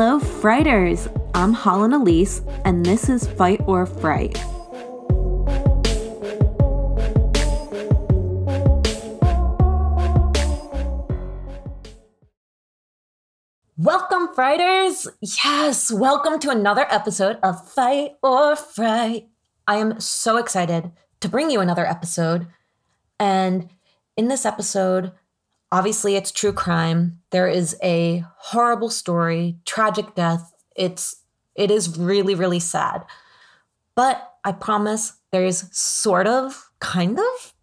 Hello, Frighters! I'm Holland Elise, and this is Fight or Fright. Welcome, Frighters! Yes, welcome to another episode of Fight or Fright. I am so excited to bring you another episode. And in this episode, obviously it's true crime. There is a horrible story, tragic death. It's it is really really sad. But I promise there is sort of kind of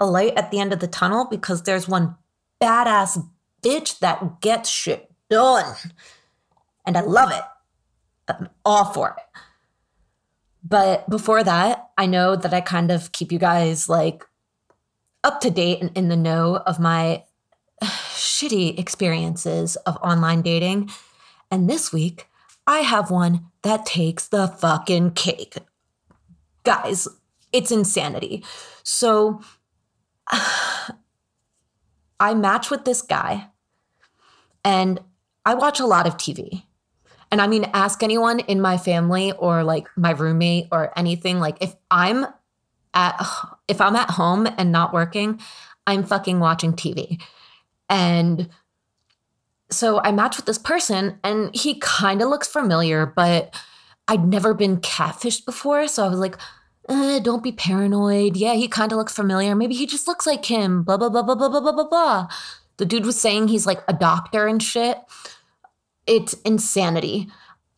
a light at the end of the tunnel because there's one badass bitch that gets shit done. And I love it. I'm all for it. But before that, I know that I kind of keep you guys like up to date and in the know of my shitty experiences of online dating. And this week, I have one that takes the fucking cake. Guys, it's insanity. So I match with this guy and I watch a lot of TV. And I mean, ask anyone in my family or like my roommate or anything. Like, if I'm at if I'm at home and not working, I'm fucking watching TV. And so I match with this person, and he kind of looks familiar, but I'd never been catfished before. So I was like, eh, don't be paranoid. Yeah, he kind of looks familiar. Maybe he just looks like him. Blah, blah, blah, blah, blah, blah, blah, blah, blah. The dude was saying he's like a doctor and shit it's insanity.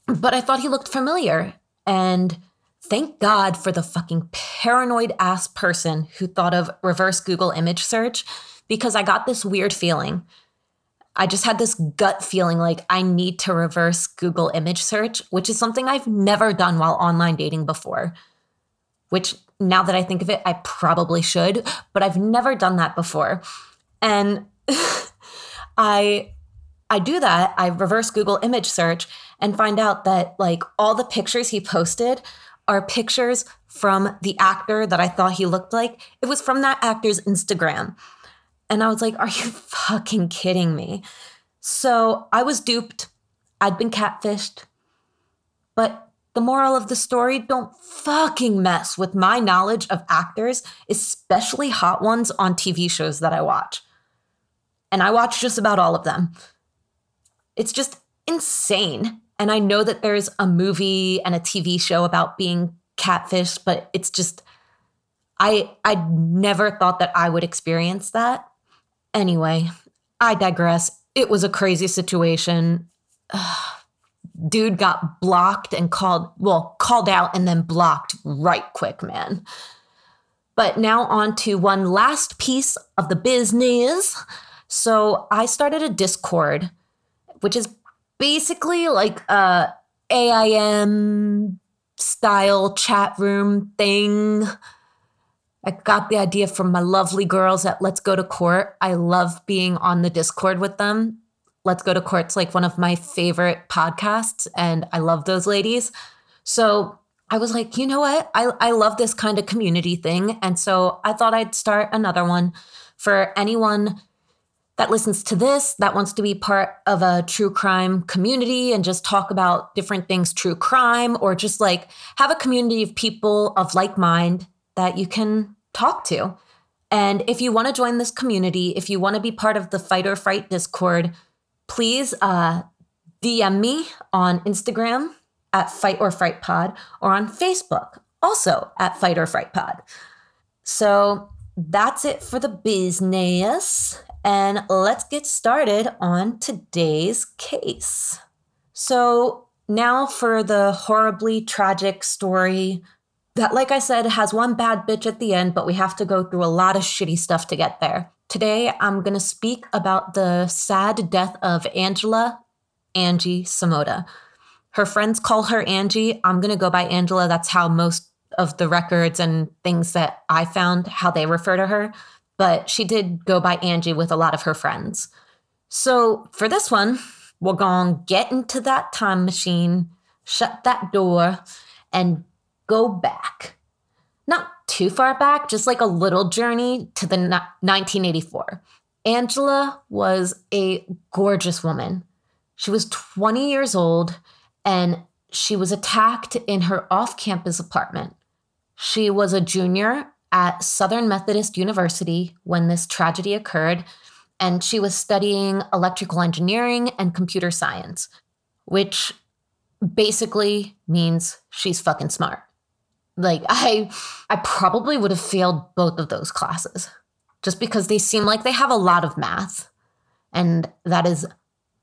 But I thought he looked familiar. And thank God for the fucking paranoid ass person who thought of reverse Google image search because I got this weird feeling. I just had this gut feeling like I need to reverse Google image search, which is something I've never done while online dating before. Which now that I think of it, I probably should, but I've never done that before. And I I do that, I reverse Google image search and find out that like all the pictures he posted are pictures from the actor that I thought he looked like. It was from that actor's Instagram. And I was like, are you fucking kidding me? So I was duped. I'd been catfished. But the moral of the story don't fucking mess with my knowledge of actors, especially hot ones on TV shows that I watch. And I watch just about all of them. It's just insane. And I know that there's a movie and a TV show about being catfished, but it's just I I never thought that I would experience that. Anyway, I digress. It was a crazy situation. Ugh. Dude got blocked and called, well, called out and then blocked right quick, man. But now on to one last piece of the business. So I started a Discord which is basically like a AIM style chat room thing. I got the idea from my lovely girls at Let's Go to Court. I love being on the Discord with them. Let's Go to Court's like one of my favorite podcasts, and I love those ladies. So I was like, you know what? I, I love this kind of community thing. And so I thought I'd start another one for anyone that listens to this, that wants to be part of a true crime community and just talk about different things, true crime, or just like have a community of people of like mind that you can talk to. And if you want to join this community, if you want to be part of the Fight or Fright Discord, please uh, DM me on Instagram at Fight or Fright Pod or on Facebook also at Fight or Fright Pod. So that's it for the business. And let's get started on today's case. So, now for the horribly tragic story that, like I said, has one bad bitch at the end, but we have to go through a lot of shitty stuff to get there. Today, I'm going to speak about the sad death of Angela Angie Samota. Her friends call her Angie. I'm going to go by Angela. That's how most of the records and things that I found, how they refer to her but she did go by Angie with a lot of her friends. So for this one, we're going to get into that time machine, shut that door, and go back. Not too far back, just like a little journey to the 1984. Angela was a gorgeous woman. She was 20 years old and she was attacked in her off campus apartment. She was a junior at Southern Methodist University when this tragedy occurred, and she was studying electrical engineering and computer science, which basically means she's fucking smart. Like I I probably would have failed both of those classes just because they seem like they have a lot of math. And that is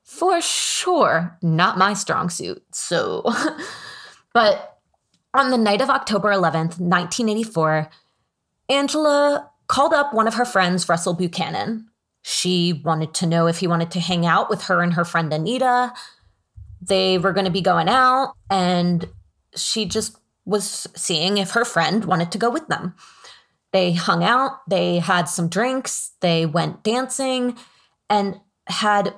for sure not my strong suit. So but on the night of October 11th, 1984, Angela called up one of her friends, Russell Buchanan. She wanted to know if he wanted to hang out with her and her friend Anita. They were going to be going out, and she just was seeing if her friend wanted to go with them. They hung out, they had some drinks, they went dancing, and had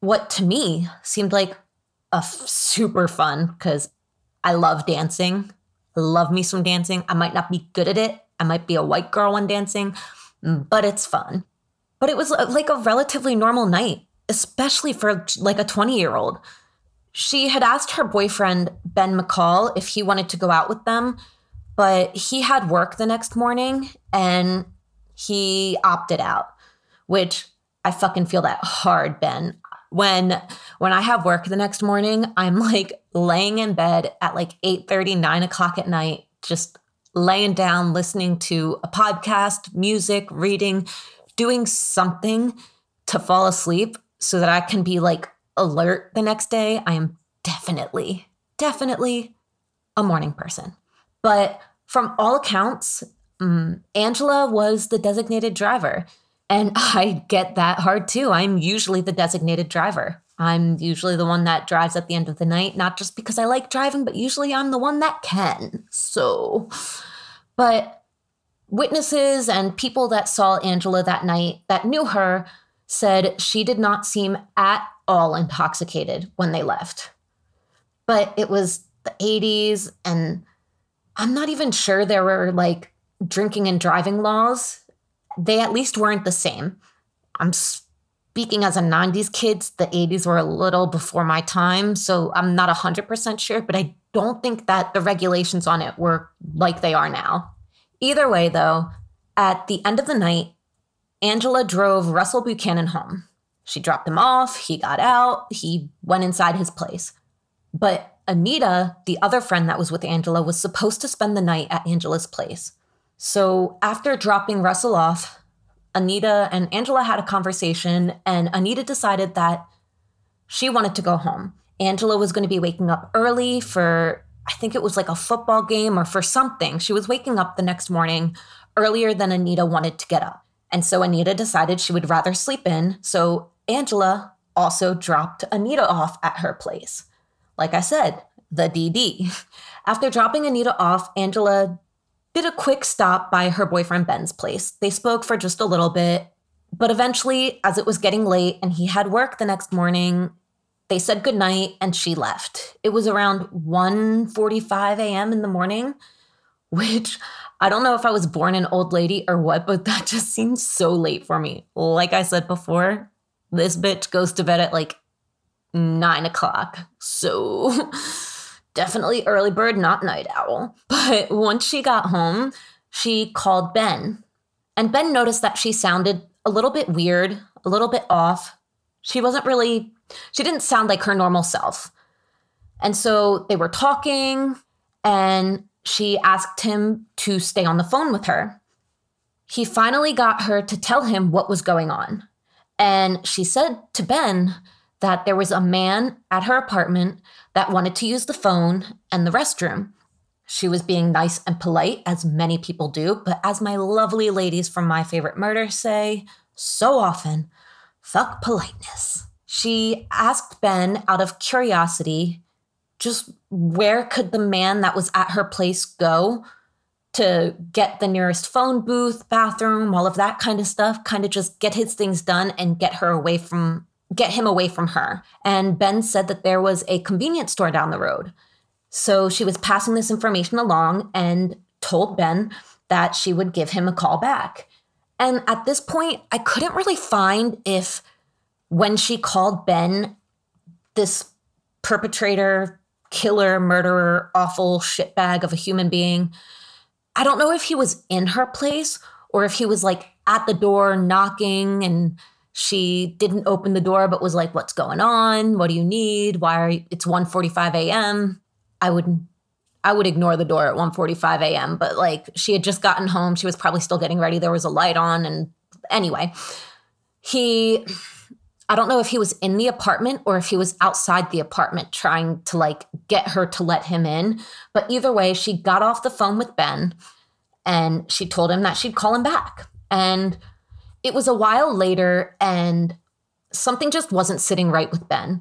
what to me seemed like a f- super fun because I love dancing. Love me some dancing. I might not be good at it. I might be a white girl when dancing, but it's fun. But it was uh, like a relatively normal night, especially for like a 20 year old. She had asked her boyfriend, Ben McCall, if he wanted to go out with them, but he had work the next morning and he opted out, which I fucking feel that hard, Ben. When when I have work the next morning, I'm like laying in bed at like 8 30, 9 o'clock at night, just laying down, listening to a podcast, music, reading, doing something to fall asleep so that I can be like alert the next day, I am definitely, definitely a morning person. But from all accounts, um, Angela was the designated driver. And I get that hard too. I'm usually the designated driver. I'm usually the one that drives at the end of the night, not just because I like driving, but usually I'm the one that can. So, but witnesses and people that saw Angela that night that knew her said she did not seem at all intoxicated when they left. But it was the 80s, and I'm not even sure there were like drinking and driving laws. They at least weren't the same. I'm speaking as a 90s kid, the 80s were a little before my time, so I'm not 100% sure, but I don't think that the regulations on it were like they are now. Either way, though, at the end of the night, Angela drove Russell Buchanan home. She dropped him off, he got out, he went inside his place. But Anita, the other friend that was with Angela, was supposed to spend the night at Angela's place. So after dropping Russell off, Anita and Angela had a conversation, and Anita decided that she wanted to go home. Angela was going to be waking up early for, I think it was like a football game or for something. She was waking up the next morning earlier than Anita wanted to get up. And so Anita decided she would rather sleep in. So Angela also dropped Anita off at her place. Like I said, the DD. After dropping Anita off, Angela did a quick stop by her boyfriend Ben's place. They spoke for just a little bit, but eventually, as it was getting late and he had work the next morning, they said goodnight and she left. It was around 1:45 a.m. in the morning, which I don't know if I was born an old lady or what, but that just seems so late for me. Like I said before, this bitch goes to bed at like nine o'clock. So definitely early bird, not night owl. But once she got home, she called Ben. And Ben noticed that she sounded a little bit weird, a little bit off. She wasn't really, she didn't sound like her normal self. And so they were talking, and she asked him to stay on the phone with her. He finally got her to tell him what was going on. And she said to Ben that there was a man at her apartment that wanted to use the phone and the restroom. She was being nice and polite, as many people do, but as my lovely ladies from My Favorite Murder say so often, fuck politeness. She asked Ben out of curiosity just where could the man that was at her place go to get the nearest phone booth, bathroom, all of that kind of stuff, kind of just get his things done and get her away from get him away from her. And Ben said that there was a convenience store down the road. So she was passing this information along and told Ben that she would give him a call back. And at this point, I couldn't really find if when she called Ben, this perpetrator, killer, murderer, awful shitbag of a human being. I don't know if he was in her place or if he was like at the door knocking and she didn't open the door but was like what's going on what do you need why are you it's 1:45 a.m. I would I would ignore the door at 1:45 a.m. but like she had just gotten home she was probably still getting ready there was a light on and anyway he I don't know if he was in the apartment or if he was outside the apartment trying to like get her to let him in but either way she got off the phone with Ben and she told him that she'd call him back and it was a while later, and something just wasn't sitting right with Ben.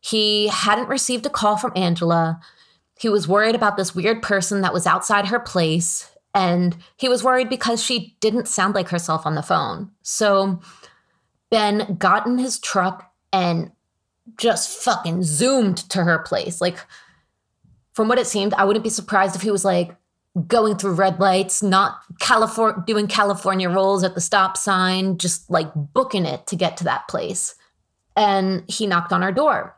He hadn't received a call from Angela. He was worried about this weird person that was outside her place, and he was worried because she didn't sound like herself on the phone. So Ben got in his truck and just fucking zoomed to her place. Like, from what it seemed, I wouldn't be surprised if he was like, going through red lights, not California doing California rolls at the stop sign, just like booking it to get to that place. And he knocked on our door.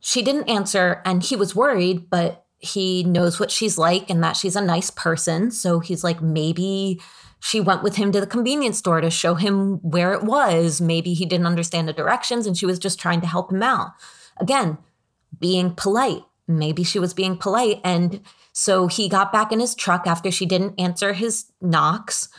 She didn't answer and he was worried, but he knows what she's like and that she's a nice person. So he's like, maybe she went with him to the convenience store to show him where it was. Maybe he didn't understand the directions and she was just trying to help him out. Again, being polite. Maybe she was being polite and so he got back in his truck after she didn't answer his knocks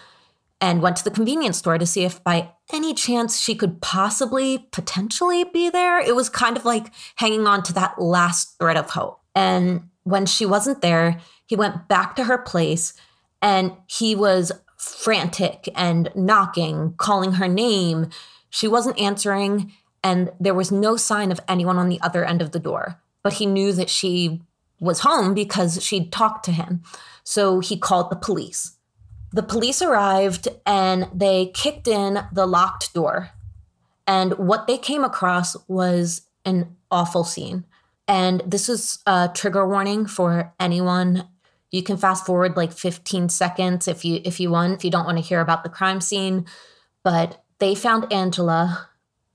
and went to the convenience store to see if by any chance she could possibly, potentially be there. It was kind of like hanging on to that last thread of hope. And when she wasn't there, he went back to her place and he was frantic and knocking, calling her name. She wasn't answering, and there was no sign of anyone on the other end of the door. But he knew that she was home because she'd talked to him. So he called the police. The police arrived and they kicked in the locked door. And what they came across was an awful scene. And this is a trigger warning for anyone. You can fast forward like 15 seconds if you if you want, if you don't want to hear about the crime scene. But they found Angela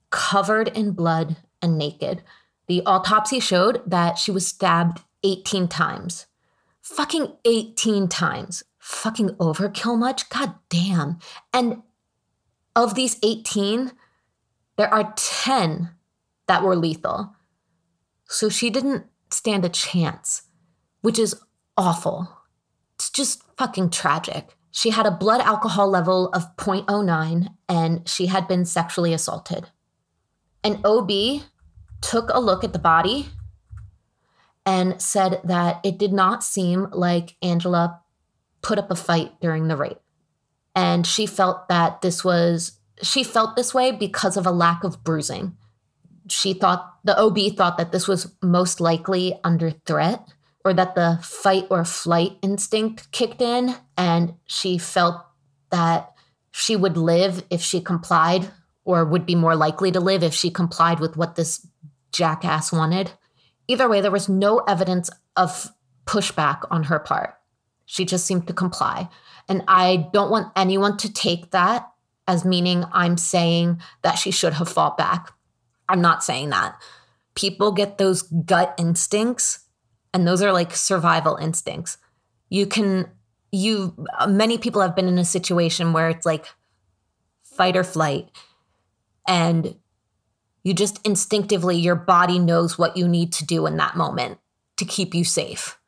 covered in blood and naked. The autopsy showed that she was stabbed 18 times. Fucking 18 times. Fucking overkill much? God damn. And of these 18, there are 10 that were lethal. So she didn't stand a chance, which is awful. It's just fucking tragic. She had a blood alcohol level of 0.09 and she had been sexually assaulted. An OB took a look at the body and said that it did not seem like Angela put up a fight during the rape. And she felt that this was, she felt this way because of a lack of bruising. She thought, the OB thought that this was most likely under threat or that the fight or flight instinct kicked in. And she felt that she would live if she complied or would be more likely to live if she complied with what this jackass wanted. Either way, there was no evidence of pushback on her part. She just seemed to comply. And I don't want anyone to take that as meaning I'm saying that she should have fought back. I'm not saying that. People get those gut instincts, and those are like survival instincts. You can, you, many people have been in a situation where it's like fight or flight. And you just instinctively, your body knows what you need to do in that moment to keep you safe,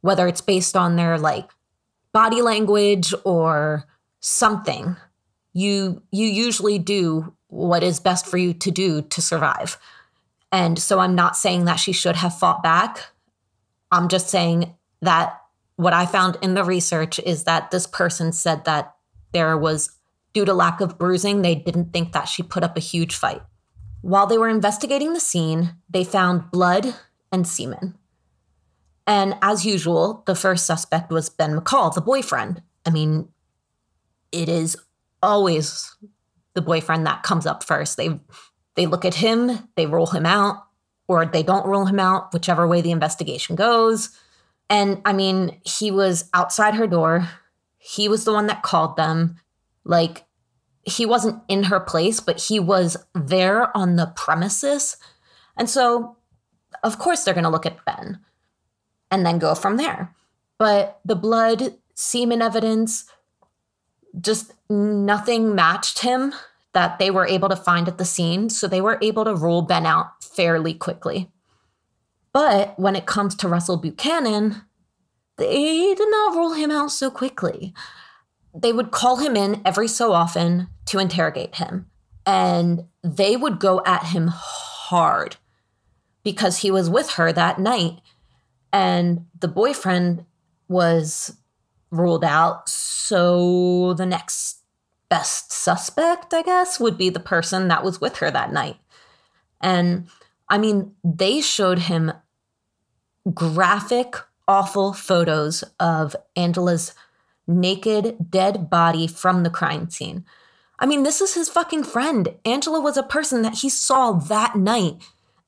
whether it's based on their like body language or something. You you usually do what is best for you to do to survive. And so I'm not saying that she should have fought back. I'm just saying that what I found in the research is that this person said that there was, due to lack of bruising, they didn't think that she put up a huge fight. While they were investigating the scene, they found blood and semen. And as usual, the first suspect was Ben McCall, the boyfriend. I mean, it is always the boyfriend that comes up first. They they look at him, they roll him out, or they don't rule him out, whichever way the investigation goes. And I mean, he was outside her door. He was the one that called them. Like he wasn't in her place, but he was there on the premises. And so of course they're going to look at Ben and then go from there. But the blood, semen evidence, just nothing matched him that they were able to find at the scene. So they were able to rule Ben out fairly quickly. But when it comes to Russell Buchanan, they did not rule him out so quickly. They would call him in every so often to interrogate him, and they would go at him hard because he was with her that night and the boyfriend was ruled out. So the next best suspect, I guess, would be the person that was with her that night. And I mean, they showed him graphic, awful photos of Angela's naked, dead body from the crime scene. I mean, this is his fucking friend. Angela was a person that he saw that night.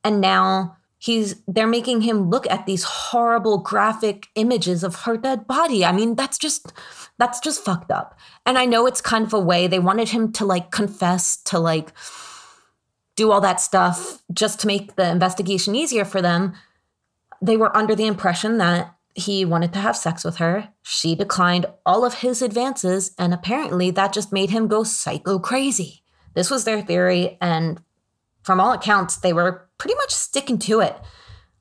And now he's they're making him look at these horrible graphic images of her dead body. I mean, that's just that's just fucked up. And I know it's kind of a way they wanted him to like confess to like do all that stuff just to make the investigation easier for them. They were under the impression that he wanted to have sex with her. She declined all of his advances, and apparently that just made him go psycho crazy. This was their theory, and from all accounts, they were pretty much sticking to it.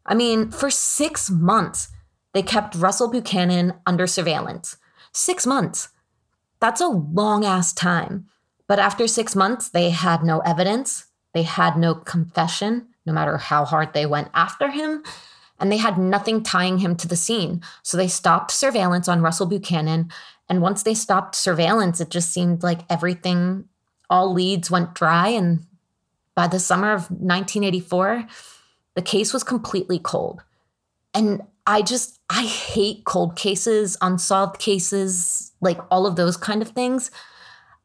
I mean, for six months, they kept Russell Buchanan under surveillance. Six months. That's a long ass time. But after six months, they had no evidence, they had no confession, no matter how hard they went after him and they had nothing tying him to the scene. So they stopped surveillance on Russell Buchanan. And once they stopped surveillance, it just seemed like everything, all leads went dry. And by the summer of 1984, the case was completely cold. And I just, I hate cold cases, unsolved cases, like all of those kind of things.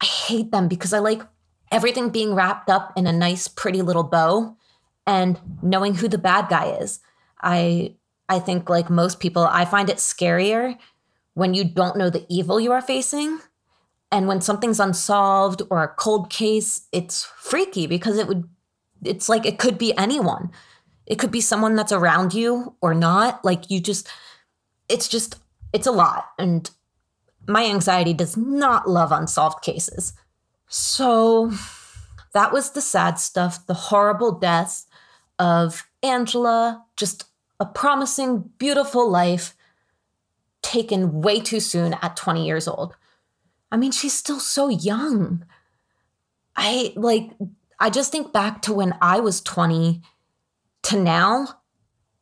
I hate them because I like everything being wrapped up in a nice, pretty little bow and knowing who the bad guy is. I I think like most people, I find it scarier when you don't know the evil you are facing. And when something's unsolved or a cold case, it's freaky because it would it's like it could be anyone. It could be someone that's around you or not. Like you just it's just it's a lot and my anxiety does not love unsolved cases. So that was the sad stuff, the horrible death of Angela, just a promising, beautiful life taken way too soon at 20 years old. I mean, she's still so young. I like, I just think back to when I was 20 to now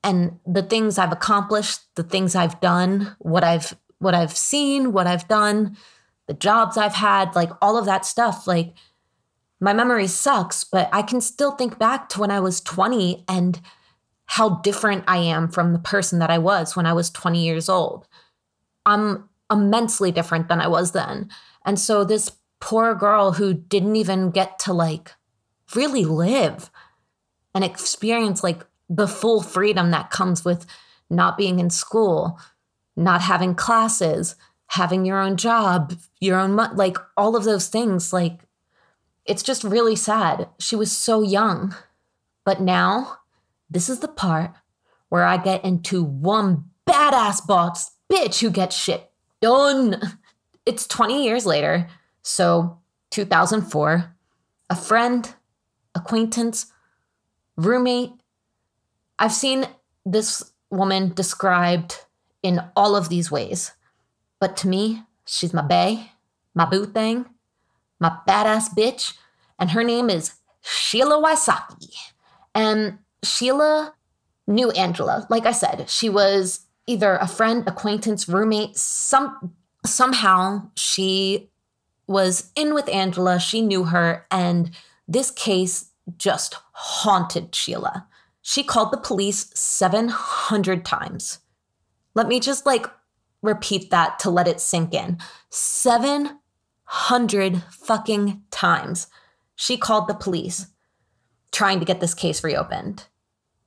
and the things I've accomplished, the things I've done, what I've what I've seen, what I've done, the jobs I've had, like all of that stuff, like my memory sucks, but I can still think back to when I was 20 and how different I am from the person that I was when I was 20 years old. I'm immensely different than I was then. And so this poor girl who didn't even get to like really live and experience like the full freedom that comes with not being in school, not having classes, having your own job, your own mo- like all of those things like it's just really sad. She was so young. But now this is the part where I get into one badass boss bitch who gets shit done. It's 20 years later, so 2004. A friend, acquaintance, roommate. I've seen this woman described in all of these ways. But to me, she's my bae, my boo thing, my badass bitch, and her name is Sheila Wysocki. And Sheila knew Angela. Like I said, she was either a friend, acquaintance, roommate, some somehow she was in with Angela, she knew her and this case just haunted Sheila. She called the police 700 times. Let me just like repeat that to let it sink in. 700 fucking times she called the police trying to get this case reopened.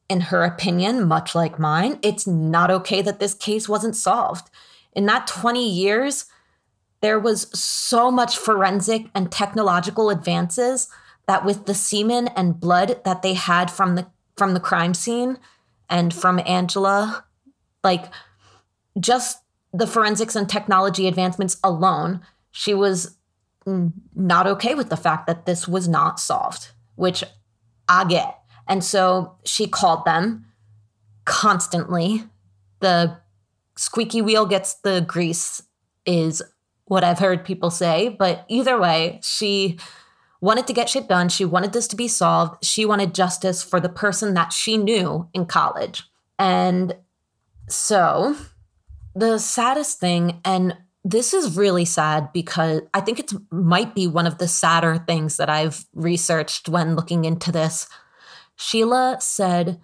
In her opinion, much like mine, it's not okay that this case wasn't solved. In that 20 years, there was so much forensic and technological advances that with the semen and blood that they had from the from the crime scene and from Angela, like just the forensics and technology advancements alone, she was not okay with the fact that this was not solved, which I get. And so she called them constantly. The squeaky wheel gets the grease, is what I've heard people say. But either way, she wanted to get shit done. She wanted this to be solved. She wanted justice for the person that she knew in college. And so the saddest thing, and this is really sad because I think it might be one of the sadder things that I've researched when looking into this. Sheila said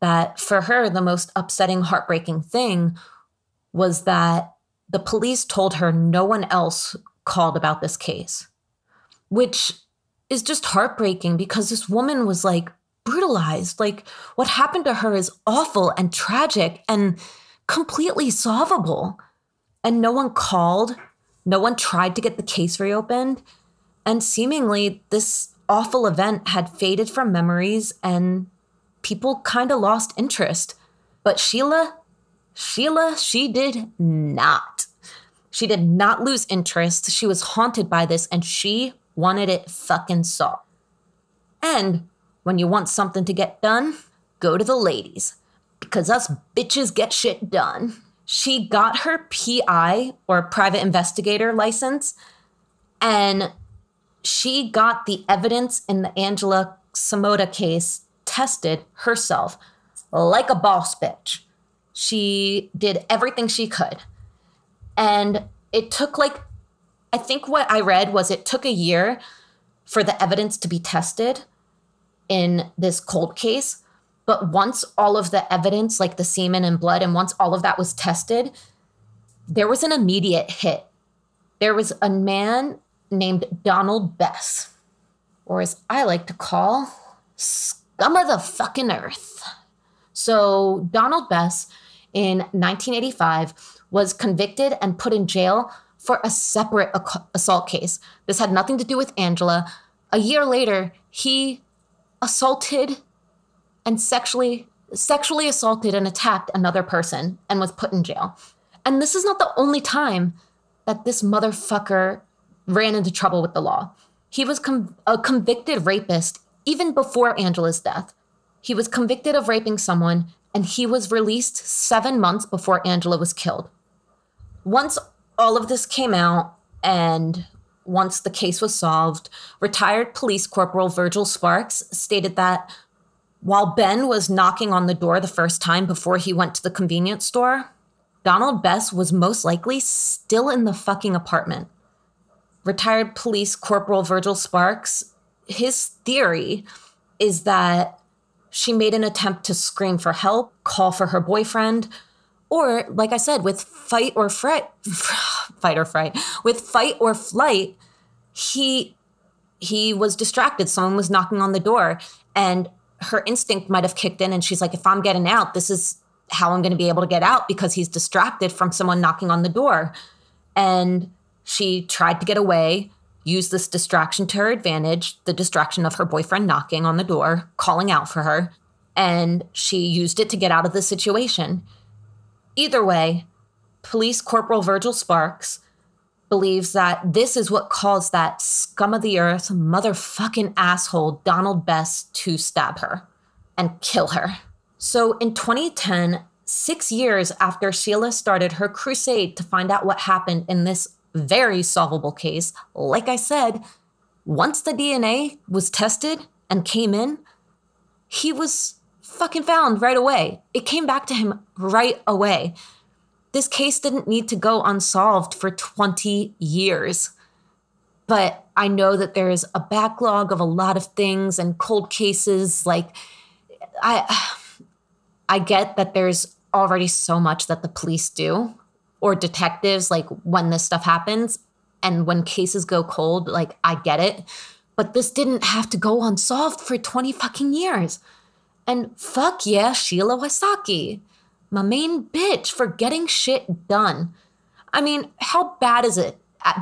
that for her, the most upsetting, heartbreaking thing was that the police told her no one else called about this case, which is just heartbreaking because this woman was like brutalized. Like, what happened to her is awful and tragic and completely solvable. And no one called, no one tried to get the case reopened. And seemingly, this awful event had faded from memories and people kind of lost interest. But Sheila, Sheila, she did not. She did not lose interest. She was haunted by this and she wanted it fucking solved. And when you want something to get done, go to the ladies because us bitches get shit done. She got her PI or private investigator license and she got the evidence in the Angela Samota case tested herself like a boss bitch. She did everything she could. And it took like, I think what I read was it took a year for the evidence to be tested in this cold case. But once all of the evidence, like the semen and blood, and once all of that was tested, there was an immediate hit. There was a man named Donald Bess, or as I like to call, scum of the fucking earth. So, Donald Bess in 1985 was convicted and put in jail for a separate assault case. This had nothing to do with Angela. A year later, he assaulted and sexually sexually assaulted and attacked another person and was put in jail. And this is not the only time that this motherfucker ran into trouble with the law. He was com- a convicted rapist even before Angela's death. He was convicted of raping someone and he was released seven months before Angela was killed. Once all of this came out and once the case was solved, retired police corporal Virgil Sparks stated that while Ben was knocking on the door the first time before he went to the convenience store, Donald Bess was most likely still in the fucking apartment. Retired police corporal Virgil Sparks, his theory is that she made an attempt to scream for help, call for her boyfriend, or like I said, with fight or fright, fight or fright, with fight or flight, he he was distracted. Someone was knocking on the door, and her instinct might have kicked in and she's like, if I'm getting out, this is how I'm going to be able to get out because he's distracted from someone knocking on the door. And she tried to get away, used this distraction to her advantage, the distraction of her boyfriend knocking on the door, calling out for her, and she used it to get out of the situation. Either way, Police Corporal Virgil Sparks believes that this is what caused that scum of the earth, motherfucking asshole Donald Bess to stab her and kill her. So in 2010, six years after Sheila started her crusade to find out what happened in this very solvable case, like I said, once the DNA was tested and came in, he was fucking found right away. It came back to him right away. This case didn't need to go unsolved for 20 years. But I know that there is a backlog of a lot of things and cold cases. Like, I, I get that there's already so much that the police do or detectives, like when this stuff happens and when cases go cold, like, I get it. But this didn't have to go unsolved for 20 fucking years. And fuck yeah, Sheila Wysocki my main bitch for getting shit done. I mean, how bad is it?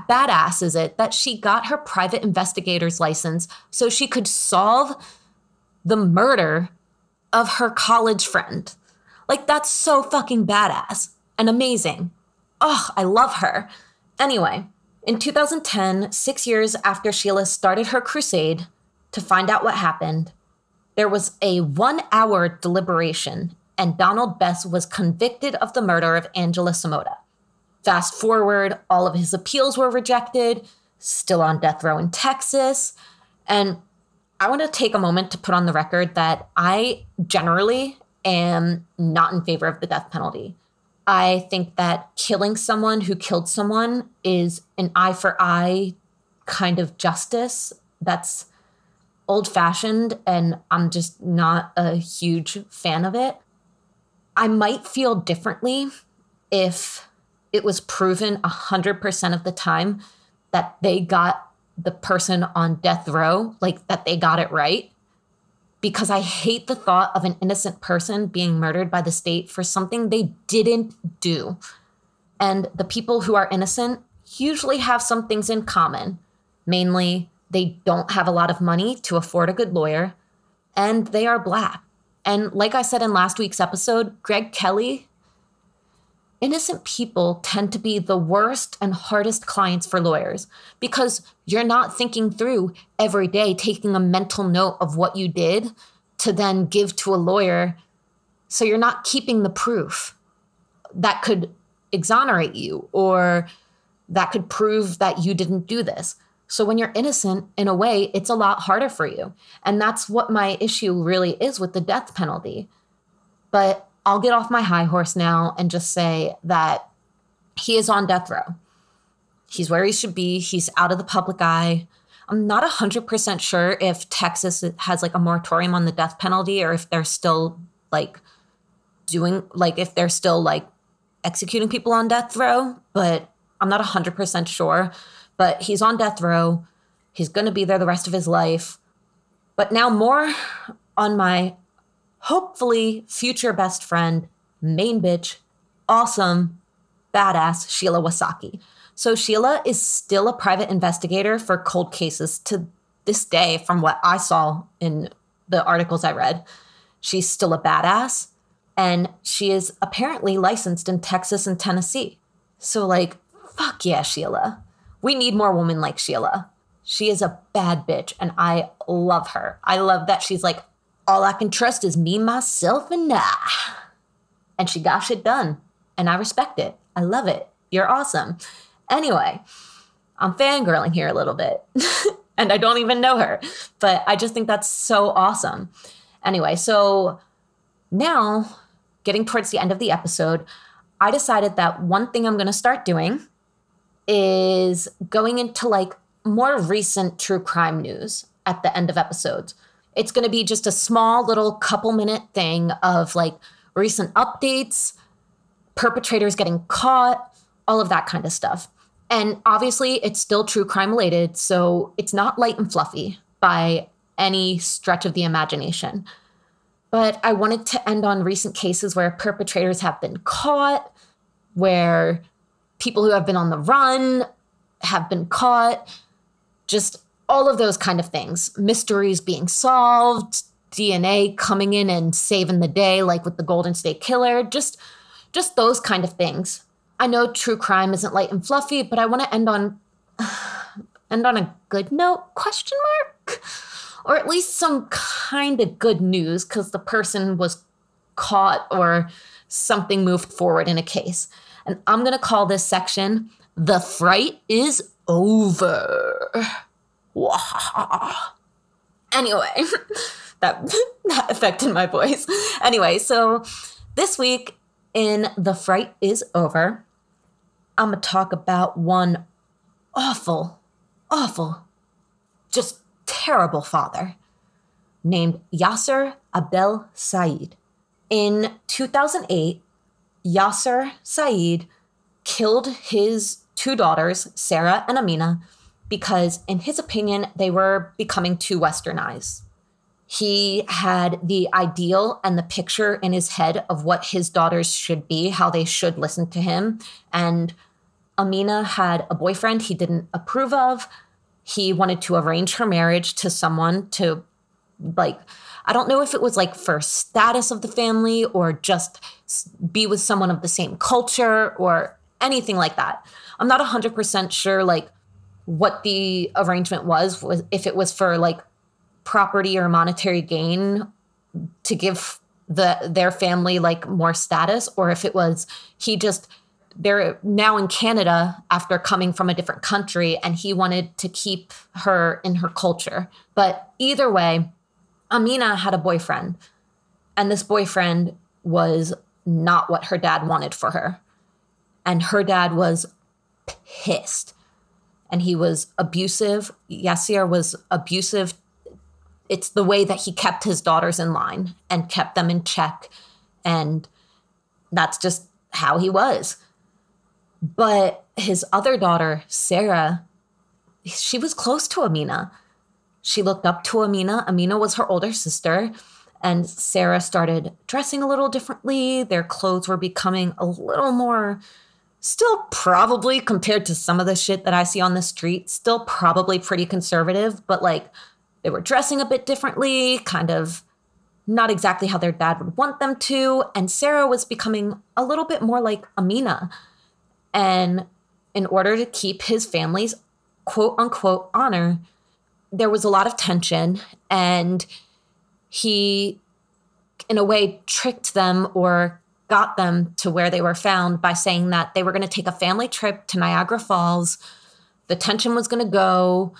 Badass is it that she got her private investigator's license so she could solve the murder of her college friend? Like, that's so fucking badass and amazing. Oh, I love her. Anyway, in 2010, six years after Sheila started her crusade to find out what happened, there was a one hour deliberation, and Donald Bess was convicted of the murder of Angela Samota. Fast forward, all of his appeals were rejected, still on death row in Texas. And I want to take a moment to put on the record that I generally am not in favor of the death penalty. I think that killing someone who killed someone is an eye for eye kind of justice that's old fashioned, and I'm just not a huge fan of it. I might feel differently if it was proven 100% of the time that they got the person on death row, like that they got it right because I hate the thought of an innocent person being murdered by the state for something they didn't do. And the people who are innocent usually have some things in common. Mainly, they don't have a lot of money to afford a good lawyer, and they are black. And like I said in last week's episode, Greg Kelly innocent people tend to be the worst and hardest clients for lawyers because you're not thinking through every day, taking a mental note of what you did to then give to a lawyer. So you're not keeping the proof that could exonerate you or that could prove that you didn't do this. So when you're innocent, in a way, it's a lot harder for you. And that's what my issue really is with the death penalty. But I'll get off my high horse now and just say that he is on death row. He's where he should be. He's out of the public eye. I'm not 100% sure if Texas has like a moratorium on the death penalty or if they're still like doing, like, if they're still like executing people on death row, but I'm not 100% sure. But he's on death row. He's going to be there the rest of his life. But now, more on my hopefully future best friend, main bitch, awesome, badass Sheila Wysocki. So Sheila is still a private investigator for cold cases to this day, from what I saw in the articles I read. She's still a badass, and she is apparently licensed in Texas and Tennessee. So, like, fuck yeah, Sheila. We need more women like Sheila. She is a bad bitch, and I love her. I love that she's like, all I can trust is me, myself, and I. And she got shit done. And I respect it. I love it. You're awesome. Anyway, I'm fangirling here a little bit. and I don't even know her. But I just think that's so awesome. Anyway, so now getting towards the end of the episode, I decided that one thing I'm going to start doing is going into like more recent true crime news at the end of episodes. It's going to be just a small little couple minute thing of like recent updates, perpetrators getting caught, all of that kind of stuff. And obviously, it's still true crime related, so it's not light and fluffy by any stretch of the imagination. But I wanted to end on recent cases where perpetrators have been caught, where people who have been on the run have been caught, just all of those kind of things. Mysteries being solved, DNA coming in and saving the day like with the Golden State Killer, just just those kind of things. I know true crime isn't light and fluffy, but I want to end on end on a good note question mark or at least some kind of good news cuz the person was caught or something moved forward in a case. And I'm going to call this section The Fright is Over. Anyway, that that affected my voice. Anyway, so this week in The Fright is Over, I'm going to talk about one awful, awful, just terrible father named Yasser Abdel Said. In 2008, Yasser Said killed his two daughters, Sarah and Amina, because, in his opinion, they were becoming too westernized. He had the ideal and the picture in his head of what his daughters should be, how they should listen to him. And Amina had a boyfriend he didn't approve of. He wanted to arrange her marriage to someone to, like, I don't know if it was like for status of the family or just be with someone of the same culture or anything like that. I'm not 100% sure like what the arrangement was was if it was for like property or monetary gain to give the their family like more status or if it was he just they're now in Canada after coming from a different country and he wanted to keep her in her culture. But either way, Amina had a boyfriend and this boyfriend was not what her dad wanted for her. And her dad was pissed and he was abusive. Yaser was abusive. It's the way that he kept his daughters in line and kept them in check. And that's just how he was. But his other daughter, Sarah, she was close to Amina. She looked up to Amina. Amina was her older sister. And Sarah started dressing a little differently. Their clothes were becoming a little more, still probably compared to some of the shit that I see on the street, still probably pretty conservative, but like they were dressing a bit differently, kind of not exactly how their dad would want them to. And Sarah was becoming a little bit more like Amina. And in order to keep his family's quote unquote honor, there was a lot of tension. And he, in a way, tricked them or got them to where they were found by saying that they were going to take a family trip to Niagara Falls. The tension was going to go.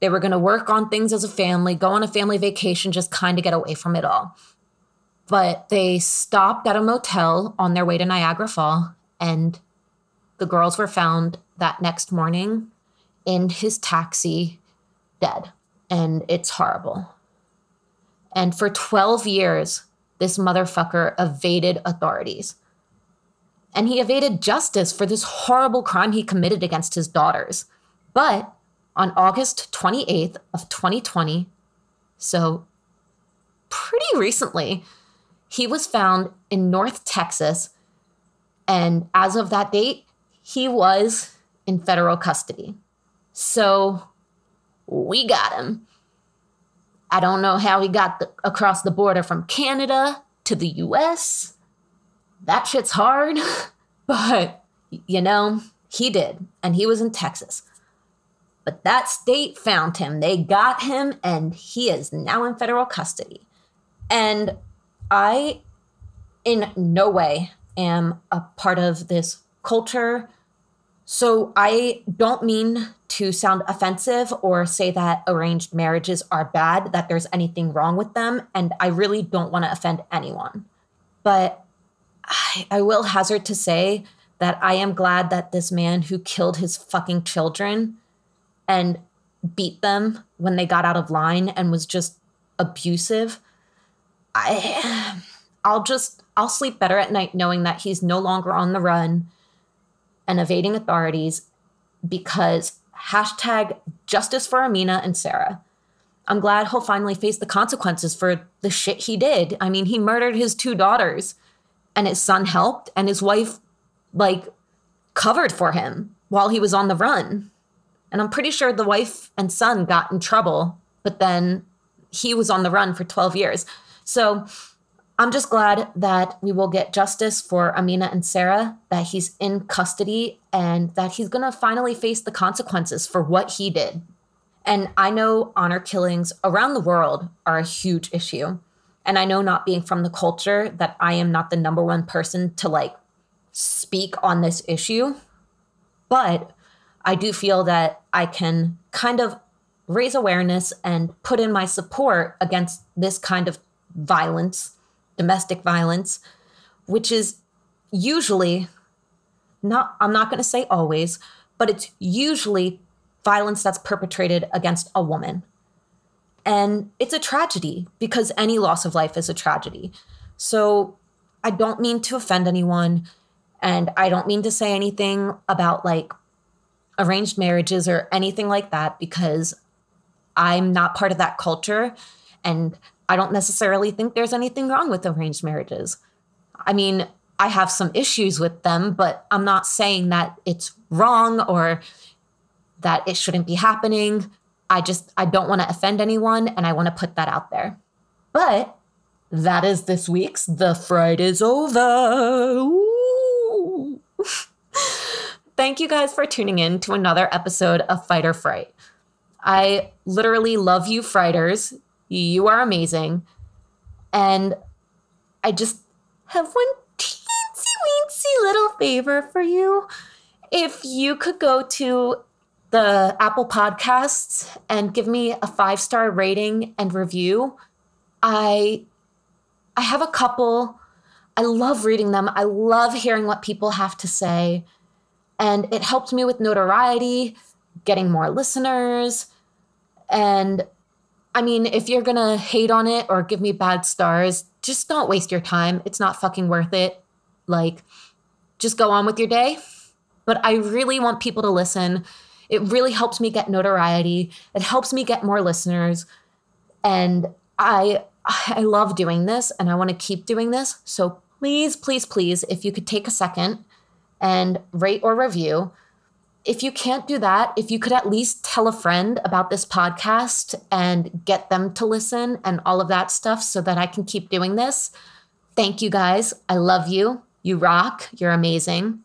They were going to work on things as a family, go on a family vacation, just kind of get away from it all. But they stopped at a motel on their way to Niagara Falls and the girls were found that next morning in his taxi, dead. And it's horrible. And for 12 years, this motherfucker evaded authorities. And he evaded justice for this horrible crime he committed against his daughters. But on August 28th of 2020, so pretty recently, he was found in North Texas. And as of that date, he was in federal custody. So we got him. I don't know how he got the, across the border from Canada to the US. That shit's hard, but you know, he did, and he was in Texas. But that state found him. They got him, and he is now in federal custody. And I, in no way, am a part of this culture so I don't mean to sound offensive or say that arranged marriages are bad, that there's anything wrong with them. And I really don't want to offend anyone. But I, I, will hazard to say that I am glad that this man who killed his fucking children and beat them when they got out of line and was just abusive, I I'll just I'll sleep better at night knowing that he's no longer on the run and evading authorities because hashtag justice for Amina and Sarah. I'm glad he'll finally face the consequences for the shit he did. I mean, he murdered his two daughters and his son helped and his wife like covered for him while he was on the run. And I'm pretty sure the wife and son got in trouble, but then he was on the run for 12 years. So I'm just glad that we will get justice for Amina and Sarah, that he's in custody, and that he's going to finally face the consequences for what he did. And I know honor killings around the world are a huge issue. And I know not being from the culture that I am not the number one person to like speak on this issue. But I do feel that I can kind of raise awareness and put in my support against this kind of violence domestic violence, which is usually not, I'm not going to say always, but it's usually violence that's perpetrated against a woman. And it's a tragedy because any loss of life is a tragedy. So I don't mean to offend anyone. And I don't mean to say anything about like arranged marriages or anything like that because I'm not part of that culture. And I don't necessarily think there's anything wrong with arranged marriages. I mean, I have some issues with them, but I'm not saying that it's wrong or that it shouldn't be happening. I just I don't want to offend anyone and I want to put that out there. But that is this week's The Fright is Over. Thank you guys for tuning in to another episode of Fight or Fright. I literally love you, Frighters. You are amazing. And I just have one teensy weensy little favor for you. If you could go to the Apple Podcasts and give me a five star rating and review, I I have a couple. I love reading them. I love hearing what people have to say. And it helped me with notoriety, getting more listeners. And I mean, if you're going to hate on it or give me bad stars, just don't waste your time. It's not fucking worth it. Like, just go on with your day. But I really want people to listen. It really helps me get notoriety. It helps me get more listeners. And I I love doing this and I want to keep doing this. So please, please, please, if you could take a second and rate or review. If you can't do that, if you could at least tell a friend about this podcast and get them to listen and all of that stuff so that I can keep doing this. Thank you guys. I love you. You rock. You're amazing.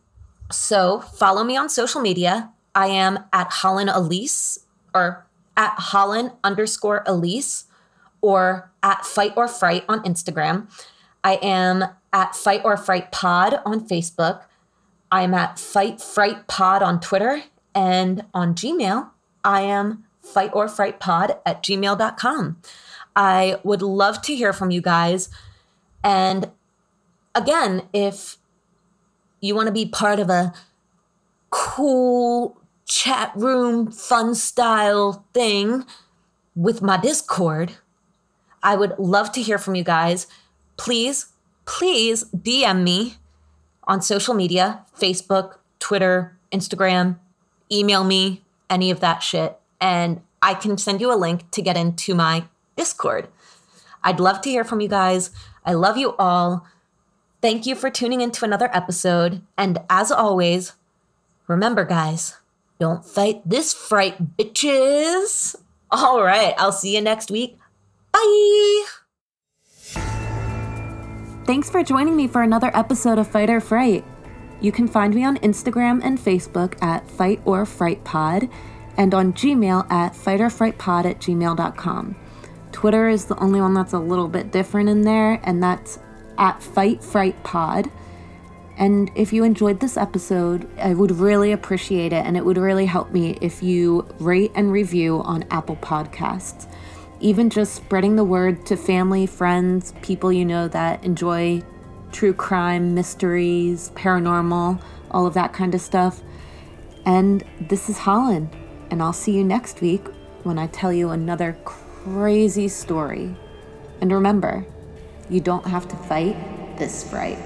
So follow me on social media. I am at Holland Elise or at Holland underscore Elise or at Fight or Fright on Instagram. I am at Fight or Fright Pod on Facebook. I'm at Fight Fright Pod on Twitter and on Gmail. I am Fight or Fright Pod at gmail.com. I would love to hear from you guys. And again, if you want to be part of a cool chat room, fun style thing with my Discord, I would love to hear from you guys. Please, please DM me on social media Facebook, Twitter, Instagram, email me, any of that shit. And I can send you a link to get into my Discord. I'd love to hear from you guys. I love you all. Thank you for tuning into another episode. And as always, remember, guys, don't fight this fright, bitches. All right, I'll see you next week. Bye. Thanks for joining me for another episode of Fight or Fright. You can find me on Instagram and Facebook at Fight or Fright Pod and on Gmail at fightorfrightpod at gmail.com. Twitter is the only one that's a little bit different in there, and that's at Fight Fright Pod. And if you enjoyed this episode, I would really appreciate it, and it would really help me if you rate and review on Apple Podcasts even just spreading the word to family, friends, people you know that enjoy true crime, mysteries, paranormal, all of that kind of stuff. And this is Holland, and I'll see you next week when I tell you another crazy story. And remember, you don't have to fight this fright.